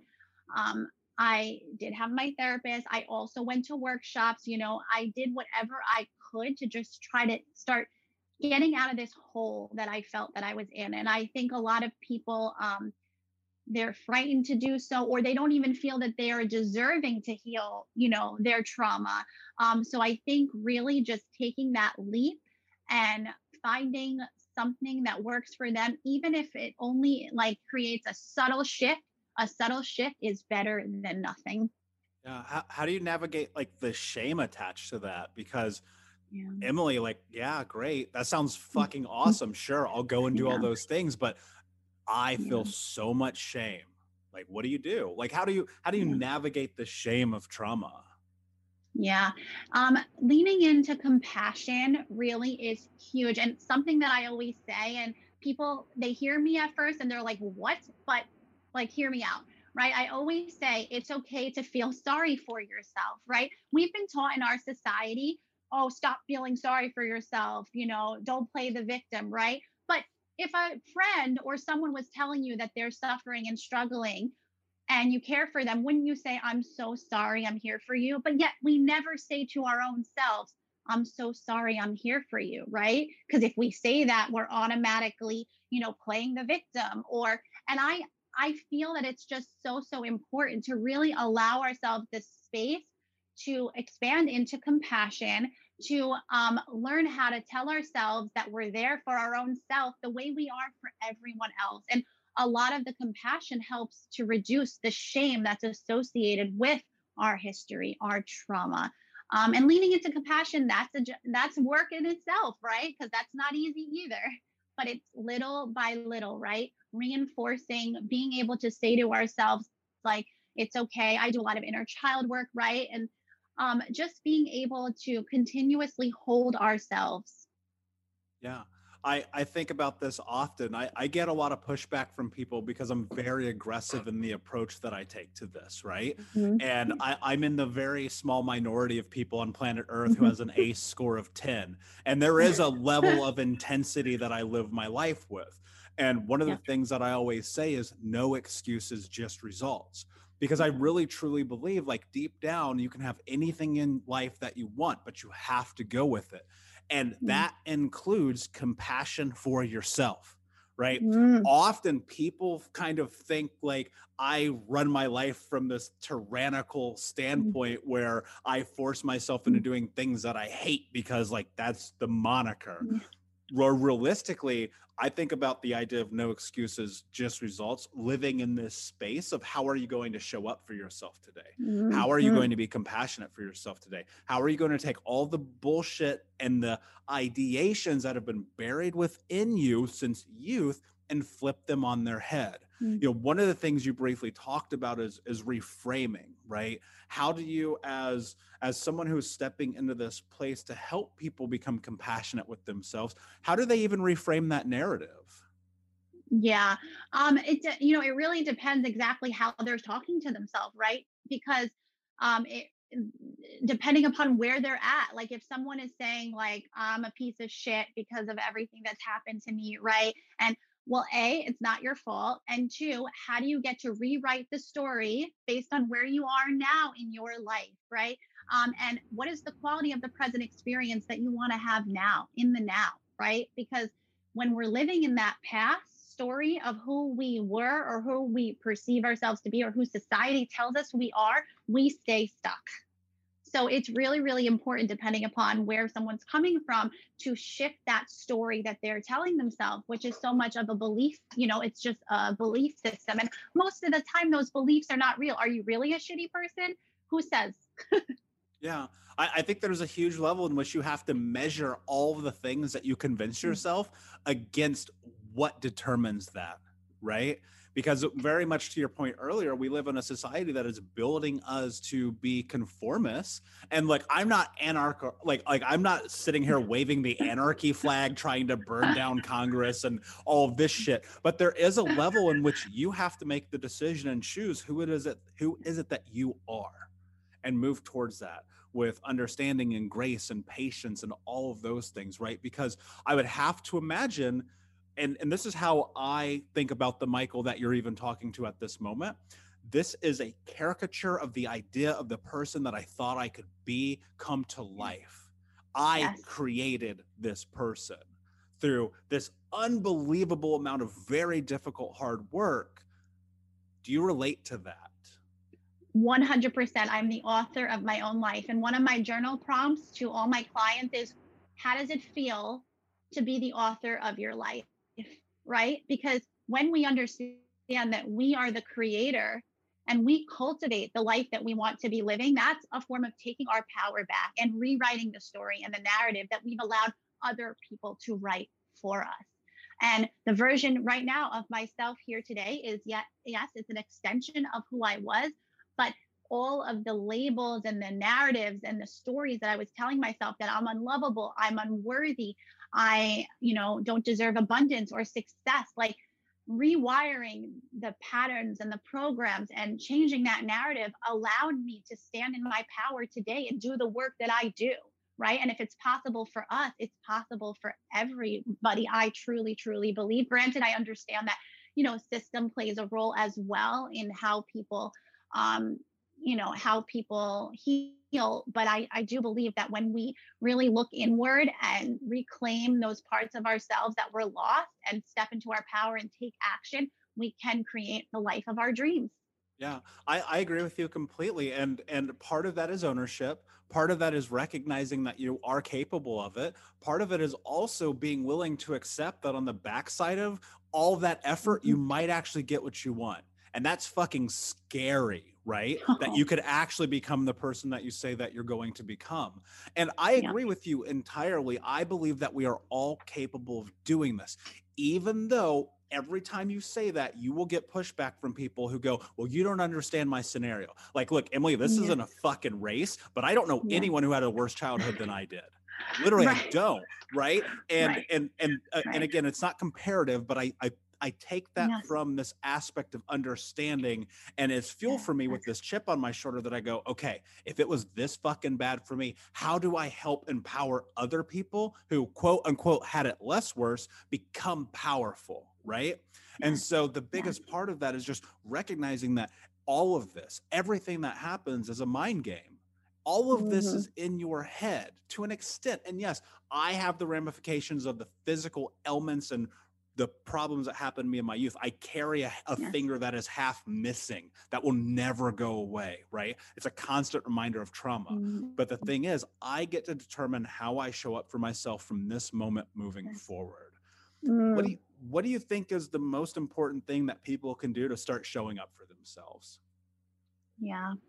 um, I did have my therapist. I also went to workshops. You know, I did whatever I could to just try to start getting out of this hole that I felt that I was in. And I think a lot of people, um, they're frightened to do so, or they don't even feel that they are deserving to heal, you know, their trauma. Um, so I think really just taking that leap and finding something that works for them, even if it only like creates a subtle shift a subtle shift is better than nothing. Yeah. How, how do you navigate like the shame attached to that? Because yeah. Emily, like, yeah, great. That sounds fucking awesome. Sure, I'll go and do yeah. all those things, but I feel yeah. so much shame. Like, what do you do? Like, how do you how do you navigate the shame of trauma? Yeah. Um, leaning into compassion really is huge and something that I always say. And people, they hear me at first and they're like, what? But like hear me out right i always say it's okay to feel sorry for yourself right we've been taught in our society oh, stop feeling sorry for yourself, you know, don't play the victim, right? But if a friend or someone was telling you that they're suffering and struggling and you care for them, wouldn't you say, I'm so sorry, I'm here for you? But yet we never say to our own selves, I'm so sorry, I'm here for you, right? Because if we say that, we're automatically, you know, playing the victim or, and I, I feel that it's just so, so important to really allow ourselves this space to expand into compassion, to um, learn how to tell ourselves that we're there for our own self the way we are for everyone else. And a lot of the compassion helps to reduce the shame that's associated with our history, our trauma. Um, and leaning into compassion, that's a that's work in itself, right? Because that's not easy either. But it's little by little, right? Reinforcing, being able to say to ourselves, like, it's okay. I do a lot of inner child work, right? And um, just being able to continuously hold ourselves. Yeah. I, I think about this often. I, I get a lot of pushback from people because I'm very aggressive in the approach that I take to this, right? Mm-hmm. And I, I'm in the very small minority of people on planet Earth who mm-hmm. has an ACE score of 10. And there is a level of intensity that I live my life with. And one of the yeah. things that I always say is no excuses, just results because I really truly believe like deep down you can have anything in life that you want, but you have to go with it. And mm. that includes compassion for yourself, right? Mm. Often people kind of think like I run my life from this tyrannical mm. standpoint mm. where I force myself into mm. doing things that I hate because like that's the moniker. Mm realistically, I think about the idea of no excuses, just results, living in this space of how are you going to show up for yourself today? Mm-hmm. How are you mm-hmm. going to be compassionate for yourself today? How are you going to take all the bullshit and the ideations that have been buried within you since youth and flip them on their head? Mm-hmm. You know, one of the things you briefly talked about is is reframing, right? How do you as as someone who's stepping into this place to help people become compassionate with themselves, how do they even reframe that narrative? Yeah. Um it you know, it really depends exactly how they're talking to themselves, right? Because um it depending upon where they're at like if someone is saying like i'm a piece of shit because of everything that's happened to me right and well, A, it's not your fault. And two, how do you get to rewrite the story based on where you are now in your life, right? Um, and what is the quality of the present experience that you want to have now, in the now, right? Because when we're living in that past story of who we were or who we perceive ourselves to be or who society tells us we are, we stay stuck. So it's really, really important, depending upon where someone's coming from, to shift that story that they're telling themselves, which is so much of a belief. You know, it's just a belief system. And most of the time, those beliefs are not real. Are you really a shitty person? Who says? yeah. I, I, think there's a huge level in which you have to measure all of the things that you convince mm. yourself against what determines that, right? Because very much to your point earlier we live in a society that is building us to be conformists. And like i'm not anarcho like like i'm not sitting here waving the anarchy flag trying to burn down congress and all this shit. But there is a level in which you have to make the decision and choose who it is it who is it that you are and move towards that with understanding and grace and patience and all of those things right? Because i would have to imagine and and this is how I think about the Michael that you're even talking to at this moment. This is a caricature of the idea of the person that I thought I could be come to life. I yes. created this person through this unbelievable amount of very difficult hard work. Do you relate to that? 100%. I'm the author of my own life. And one of my journal prompts to all my clients is How does it feel to be the author of your life? Right? Because when we understand that we are the creator and we cultivate the life that we want to be living, that's a form of taking our power back and rewriting the story and the narrative that we've allowed other people to write for us. And the version right now of myself here today is yet, yes, it's an extension of who I was, but all of the labels and the narratives and the stories that I was telling myself that I'm unlovable, I'm unworthy, I, you know, don't deserve abundance or success. Like rewiring the patterns and the programs and changing that narrative allowed me to stand in my power today and do the work that I do. right? And if it's possible for us, it's possible for everybody. I truly, truly believe. Granted, I understand that, you know, system plays a role as well in how people, um, you know, how people heal. But I, I do believe that when we really look inward and reclaim those parts of ourselves that were lost and step into our power and take action, we can create the life of our dreams. Yeah, I, I agree with you completely. And and part of that is ownership. Part of that is recognizing that you are capable of it. Part of it is also being willing to accept that on the backside of all that effort, you mm-hmm. might actually get what you want. And that's fucking scary, right? Oh. That you could actually become the person that you say that you're going to become. And I agree yeah. with you entirely. I believe that we are all capable of doing this, even though every time you say that, you will get pushback from people who go, Well, you don't understand my scenario. Like, look, Emily, this isn't a fucking race, but I don't know yeah. anyone who had a worse childhood than I did. Literally, right. I don't. Right. And, right. and, and, uh, right. and again, it's not comparative, but I, I, I take that yes. from this aspect of understanding, and it's fuel for me with this chip on my shoulder that I go, okay, if it was this fucking bad for me, how do I help empower other people who quote unquote had it less worse become powerful? right? And so the biggest part of that is just recognizing that all of this, everything that happens is a mind game. All of this mm-hmm. is in your head to an extent. And yes, I have the ramifications of the physical ailments and the problems that happened to me in my youth. I carry a, a yes. finger that is half missing that will never go away, right? It's a constant reminder of trauma. Mm-hmm. But the thing is, I get to determine how I show up for myself from this moment moving forward. Mm. What do mm. you what do you think is the most important thing that people can do to start showing up for themselves? Yeah.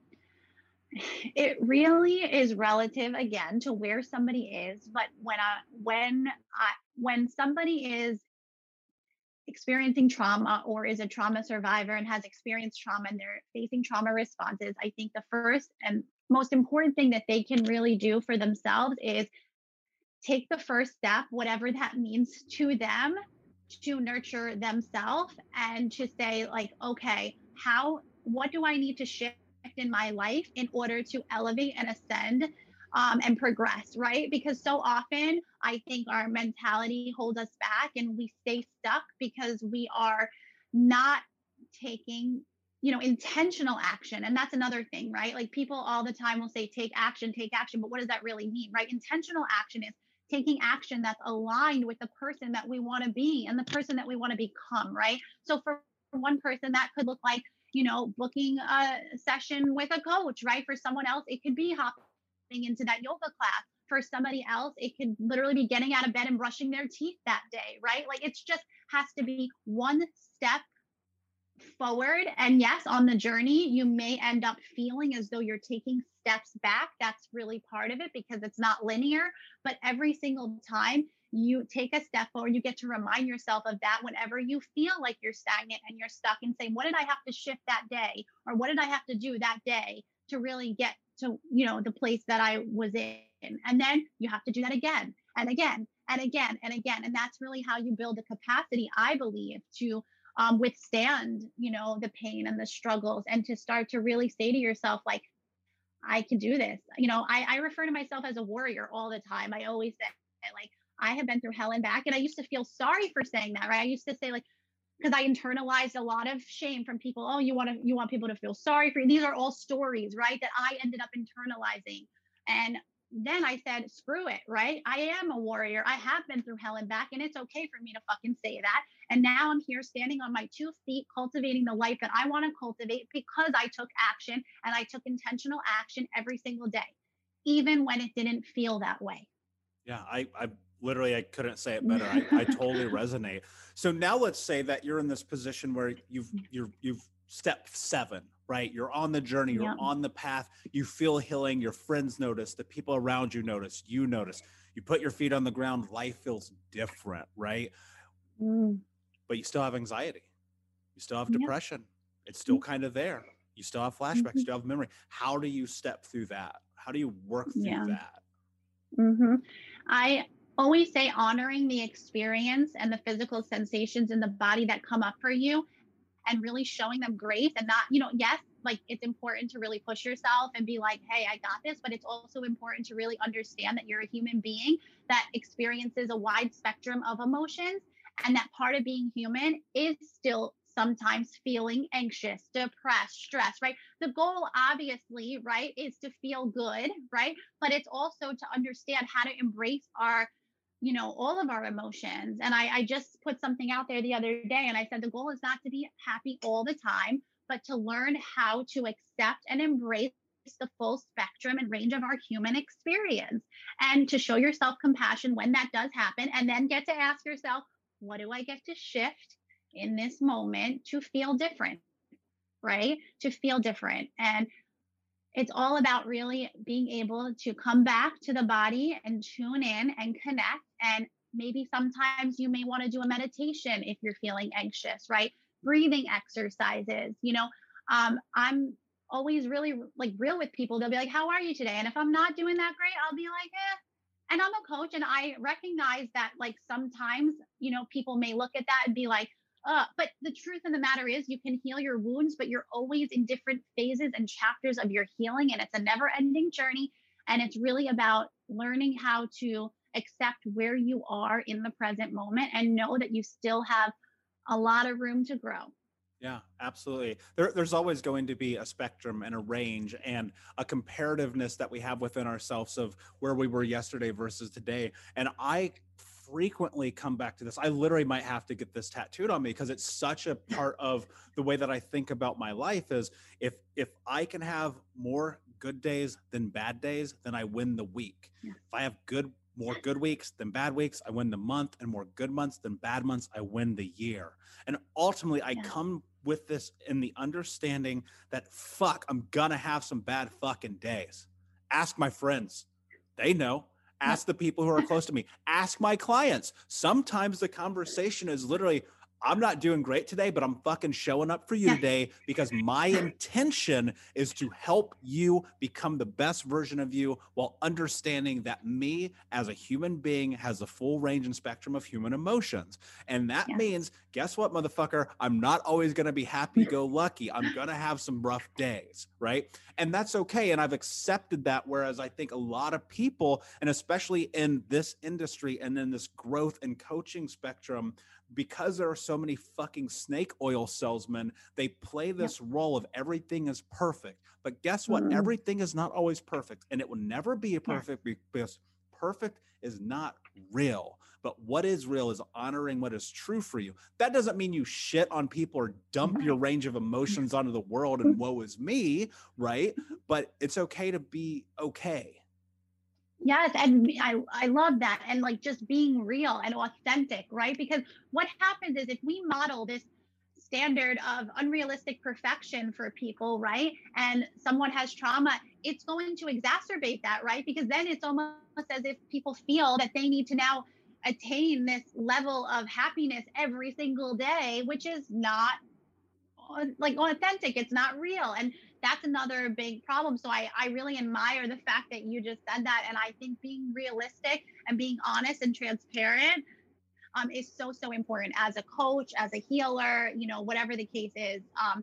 It really is relative again to where somebody is, but when I when I when somebody is experiencing trauma or is a trauma survivor and has experienced trauma and they're facing trauma responses, I think the first and most important thing that they can really do for themselves is take the first step, whatever that means to them, to nurture themselves and to say like okay how what do i need to shift in my life in order to elevate and ascend um, and progress right? Because so often i think our mentality holds us back and we stay stuck because we are not taking you know intentional action. And that's another thing right? Like people all the time will say take action take action. But what does that really mean right? Intentional action is taking action that's aligned with the person that we want to be and the person that we want to become, right? So for one person, that could look like, you know, booking a session with a coach, right? For someone else, it could be hopping into that yoga class. For somebody else, it could literally be getting out of bed and brushing their teeth that day, right? Like it's just has to be one step forward. And yes, on the journey, you may end up feeling as though you're taking steps back. That's really part of it because it's not linear. But every single time you take a step forward, you get to remind yourself of that whenever you feel like you're stagnant and you're stuck and say, what did I have to shift that day? Or what did I have to do that day to really get to, you know, the place that I was in? And then you have to do that again and again and again and again. And that's really how you build the capacity, I believe, to um, withstand, you know, the pain and the struggles and to start to really say to yourself, like, I can do this. You know, I, I refer to myself as a warrior all the time. I always say, like, I have been through hell and back. And I used to feel sorry for saying that, right? I used to say, like, because I internalized a lot of shame from people. Oh, you want to you want people to feel sorry for you. These are all stories, right? That I ended up internalizing. And then I said, screw it, right? I am a warrior. I have been through hell and back, and it's okay for me to fucking say that. And now I'm here standing on my two feet, cultivating the life that I want to cultivate because I took action and I took intentional action every single day, even when it didn't feel that way. Yeah, I, I literally I couldn't say it better. I, I totally resonate. So now let's say that you're in this position where you've you're you've step seven right? You're on the journey, you're yeah. on the path, you feel healing, your friends notice, the people around you notice, you notice. You put your feet on the ground, life feels different, right? Mm. But you still have anxiety. You still have depression. Yeah. It's still mm. kind of there. You still have flashbacks, mm-hmm. you still have memory. How do you step through that? How do you work through yeah. that? Mm-hmm. I always say honoring the experience and the physical sensations in the body that come up for you and really showing them grace and not, you know, yes, like it's important to really push yourself and be like, hey, I got this. But it's also important to really understand that you're a human being that experiences a wide spectrum of emotions. And that part of being human is still sometimes feeling anxious, depressed, stressed, right? The goal, obviously, right, is to feel good, right? But it's also to understand how to embrace our you know all of our emotions. And I, I just put something out there the other day and i said the goal is not to be happy all the time but to learn how to accept and embrace the full spectrum and range of our human experience and to show yourself compassion when that does happen and then get to ask yourself what do i get to shift in this moment to feel different right? To feel different. And it's all about really being able to come back to the body and tune in and connect and maybe sometimes you may want to do a meditation if you're feeling anxious, right? Breathing exercises. You know, um, I'm always really like real with people. They'll be like, How are you today? And if I'm not doing that great, I'll be like, Eh. And I'm a coach and I recognize that like sometimes, you know, people may look at that and be like, uh, but the truth of the matter is, you can heal your wounds, but you're always in different phases and chapters of your healing, and it's a never ending journey. And it's really about learning how to accept where you are in the present moment and know that you still have a lot of room to grow. Yeah, absolutely. There, there's always going to be a spectrum and a range and a comparativeness that we have within ourselves of where we were yesterday versus today. And I frequently come back to this. I literally might have to get this tattooed on me because it's such a part of the way that I think about my life is if if I can have more good days than bad days, then I win the week. If I have good more good weeks than bad weeks, I win the month, and more good months than bad months, I win the year. And ultimately, I come with this in the understanding that fuck, I'm gonna have some bad fucking days. Ask my friends, they know. Ask the people who are close to me. Ask my clients. Sometimes the conversation is literally, I'm not doing great today, but I'm fucking showing up for you today because my intention is to help you become the best version of you while understanding that me as a human being has a full range and spectrum of human emotions. And that yeah. means, guess what, motherfucker? I'm not always going to be happy mm. go lucky. I'm going to have some rough days, right? And that's okay. And I've accepted that. Whereas I think a lot of people, and especially in this industry and in this growth and coaching spectrum, because there are so many fucking snake oil salesmen, they play this yep. role of everything is perfect. But guess what? Mm-hmm. Everything is not always perfect, and it will never be perfect because perfect is not real. But what is real is honoring what is true for you. That doesn't mean you shit on people or dump your range of emotions onto the world and woe is me, right? But it's okay to be okay. Yes, and I I love that and like just being real and authentic, right? Because what happens is if we model this standard of unrealistic perfection for people, right? And someone has trauma, it's going to exacerbate that, right? Because then it's almost as if people feel that they need to now attain this level of happiness every single day, which is not like authentic. It's not real. And that's another big problem. So I, I really admire the fact that you just said that. And I think being realistic and being honest and transparent um, is so, so important as a coach, as a healer, you know, whatever the case is. Um,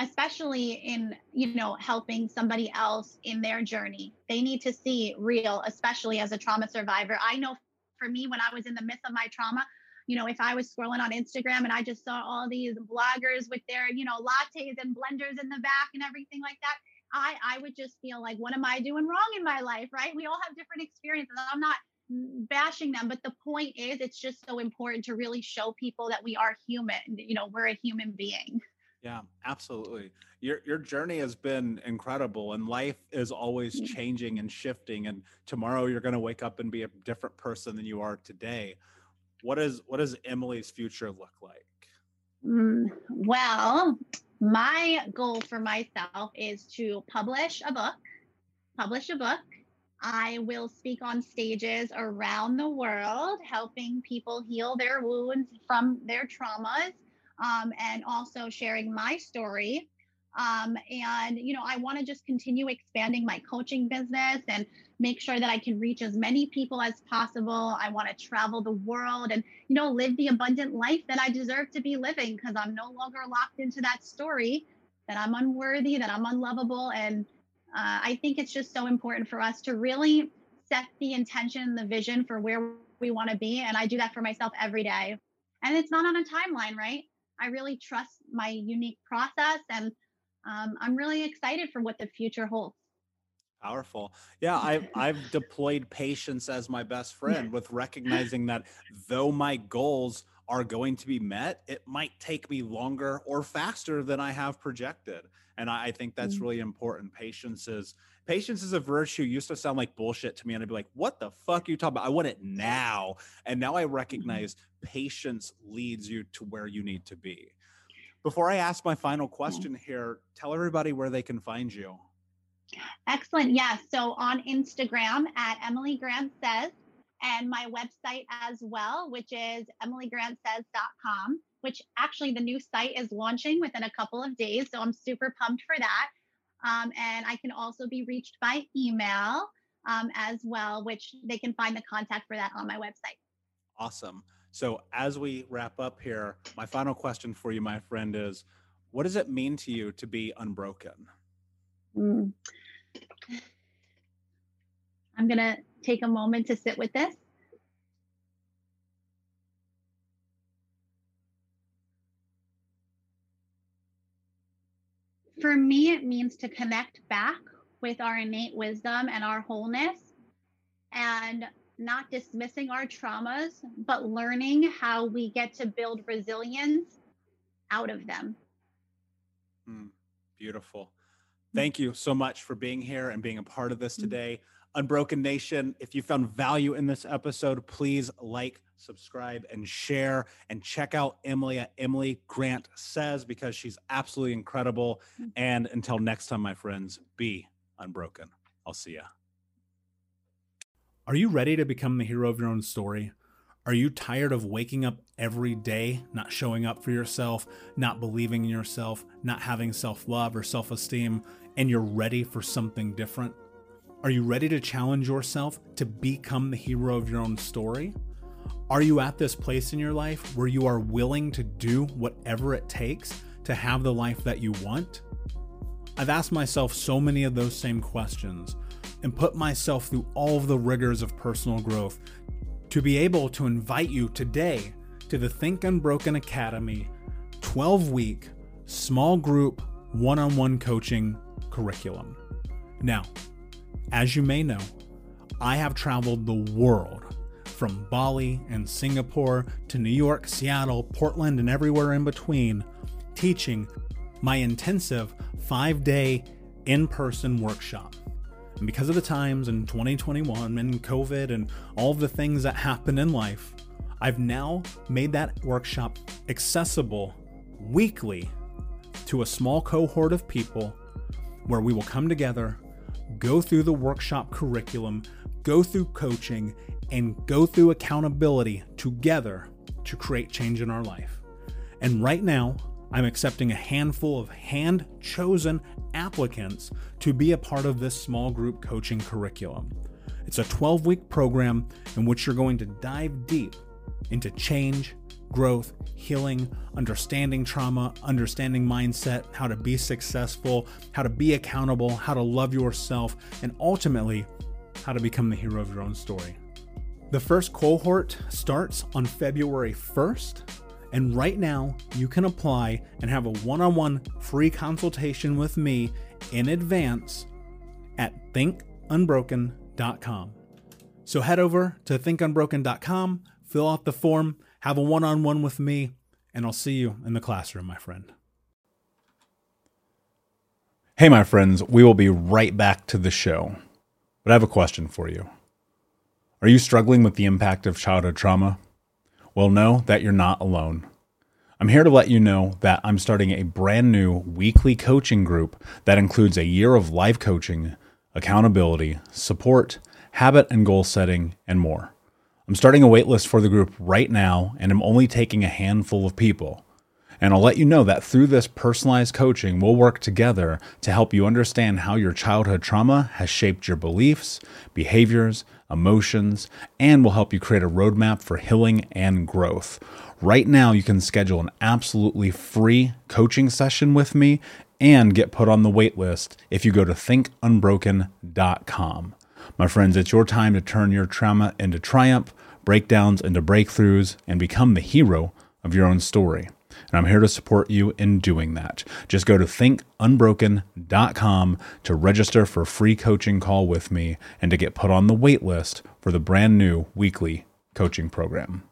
especially in you know helping somebody else in their journey they need to see real especially as a trauma survivor i know for me when i was in the midst of my trauma you know, if I was scrolling on Instagram and I just saw all these bloggers with their, you know, lattes and blenders in the back and everything like that, I I would just feel like, what am I doing wrong in my life? Right? We all have different experiences. I'm not bashing them, but the point is, it's just so important to really show people that we are human. You know, we're a human being. Yeah, absolutely. Your your journey has been incredible and life is always mm. changing and shifting and tomorrow you're going to wake up and be a different person than you are today what is what does Emily's future look like? Mm, well, my goal for myself is to publish a book. Publish a book. I will speak on stages around the world, helping people heal their wounds from their traumas, um, and also sharing my story um, and, you know, I want to just continue expanding my coaching business and make sure that I can reach as many people as possible. I want to travel the world and, you know, live the abundant life that I deserve to be living because I'm no longer locked into that story that I'm unworthy, that I'm unlovable. And uh, I think it's just so important for us to really set the intention, the vision for where we want to be. And I do that for myself every day. And it's not on a timeline, right? I really trust my unique process and um, I'm really excited for what the future holds. Powerful. Yeah, I've I've deployed patience as my best friend with recognizing that though my goals are going to be met, it might take me longer or faster than I have projected. And I, I think that's mm. really important. Patience is patience is a virtue used to sound like bullshit to me and i'd be like what the fuck are you talking about i want it now and now i mm-hmm. recognize patience leads you to where you need to be before i ask my final question here tell everybody where they can find you excellent yeah so on instagram at emily grant says and my website as well which is emilygrantsays.com which actually the new site is launching within a couple of days so i'm super pumped for that um, and I can also be reached by email um, as well, which they can find the contact for that on my website. Awesome. So, as we wrap up here, my final question for you, my friend, is what does it mean to you to be unbroken? Mm. I'm going to take a moment to sit with this. For me, it means to connect back with our innate wisdom and our wholeness and not dismissing our traumas, but learning how we get to build resilience out of them. Mm, beautiful. Thank you so much for being here and being a part of this mm. today. Unbroken Nation, if you found value in this episode, please like, subscribe, and share. And check out Emily at Emily Grant Says because she's absolutely incredible. Mm. And until next time, my friends, be unbroken. I'll see ya. Are you ready to become the hero of your own story? Are you tired of waking up every day, not showing up for yourself, not believing in yourself, not having self love or self esteem, and you're ready for something different? Are you ready to challenge yourself to become the hero of your own story? Are you at this place in your life where you are willing to do whatever it takes to have the life that you want? I've asked myself so many of those same questions and put myself through all of the rigors of personal growth to be able to invite you today to the Think Unbroken Academy 12 week small group one on one coaching curriculum. Now, as you may know, I have traveled the world from Bali and Singapore to New York, Seattle, Portland, and everywhere in between, teaching my intensive five day in person workshop. And because of the times in 2021 and COVID and all the things that happen in life, I've now made that workshop accessible weekly to a small cohort of people where we will come together go through the workshop curriculum, go through coaching, and go through accountability together to create change in our life. And right now, I'm accepting a handful of hand chosen applicants to be a part of this small group coaching curriculum. It's a 12 week program in which you're going to dive deep into change, growth, healing, understanding trauma, understanding mindset, how to be successful, how to be accountable, how to love yourself, and ultimately, how to become the hero of your own story. The first cohort starts on February 1st, and right now you can apply and have a one on one free consultation with me in advance at thinkunbroken.com. So head over to thinkunbroken.com, fill out the form, have a one on one with me, and I'll see you in the classroom, my friend. Hey, my friends, we will be right back to the show. But I have a question for you. Are you struggling with the impact of childhood trauma? Well, know that you're not alone. I'm here to let you know that I'm starting a brand new weekly coaching group that includes a year of live coaching, accountability, support, habit and goal setting, and more. I'm starting a waitlist for the group right now, and I'm only taking a handful of people. And I'll let you know that through this personalized coaching, we'll work together to help you understand how your childhood trauma has shaped your beliefs, behaviors, emotions, and we'll help you create a roadmap for healing and growth. Right now, you can schedule an absolutely free coaching session with me and get put on the waitlist if you go to thinkunbroken.com. My friends, it's your time to turn your trauma into triumph, breakdowns into breakthroughs, and become the hero of your own story. And I'm here to support you in doing that. Just go to thinkunbroken.com to register for a free coaching call with me and to get put on the wait list for the brand new weekly coaching program.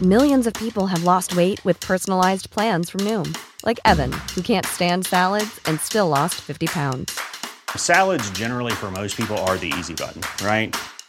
Millions of people have lost weight with personalized plans from Noom, like Evan, who can't stand salads and still lost 50 pounds. Salads, generally, for most people, are the easy button, right?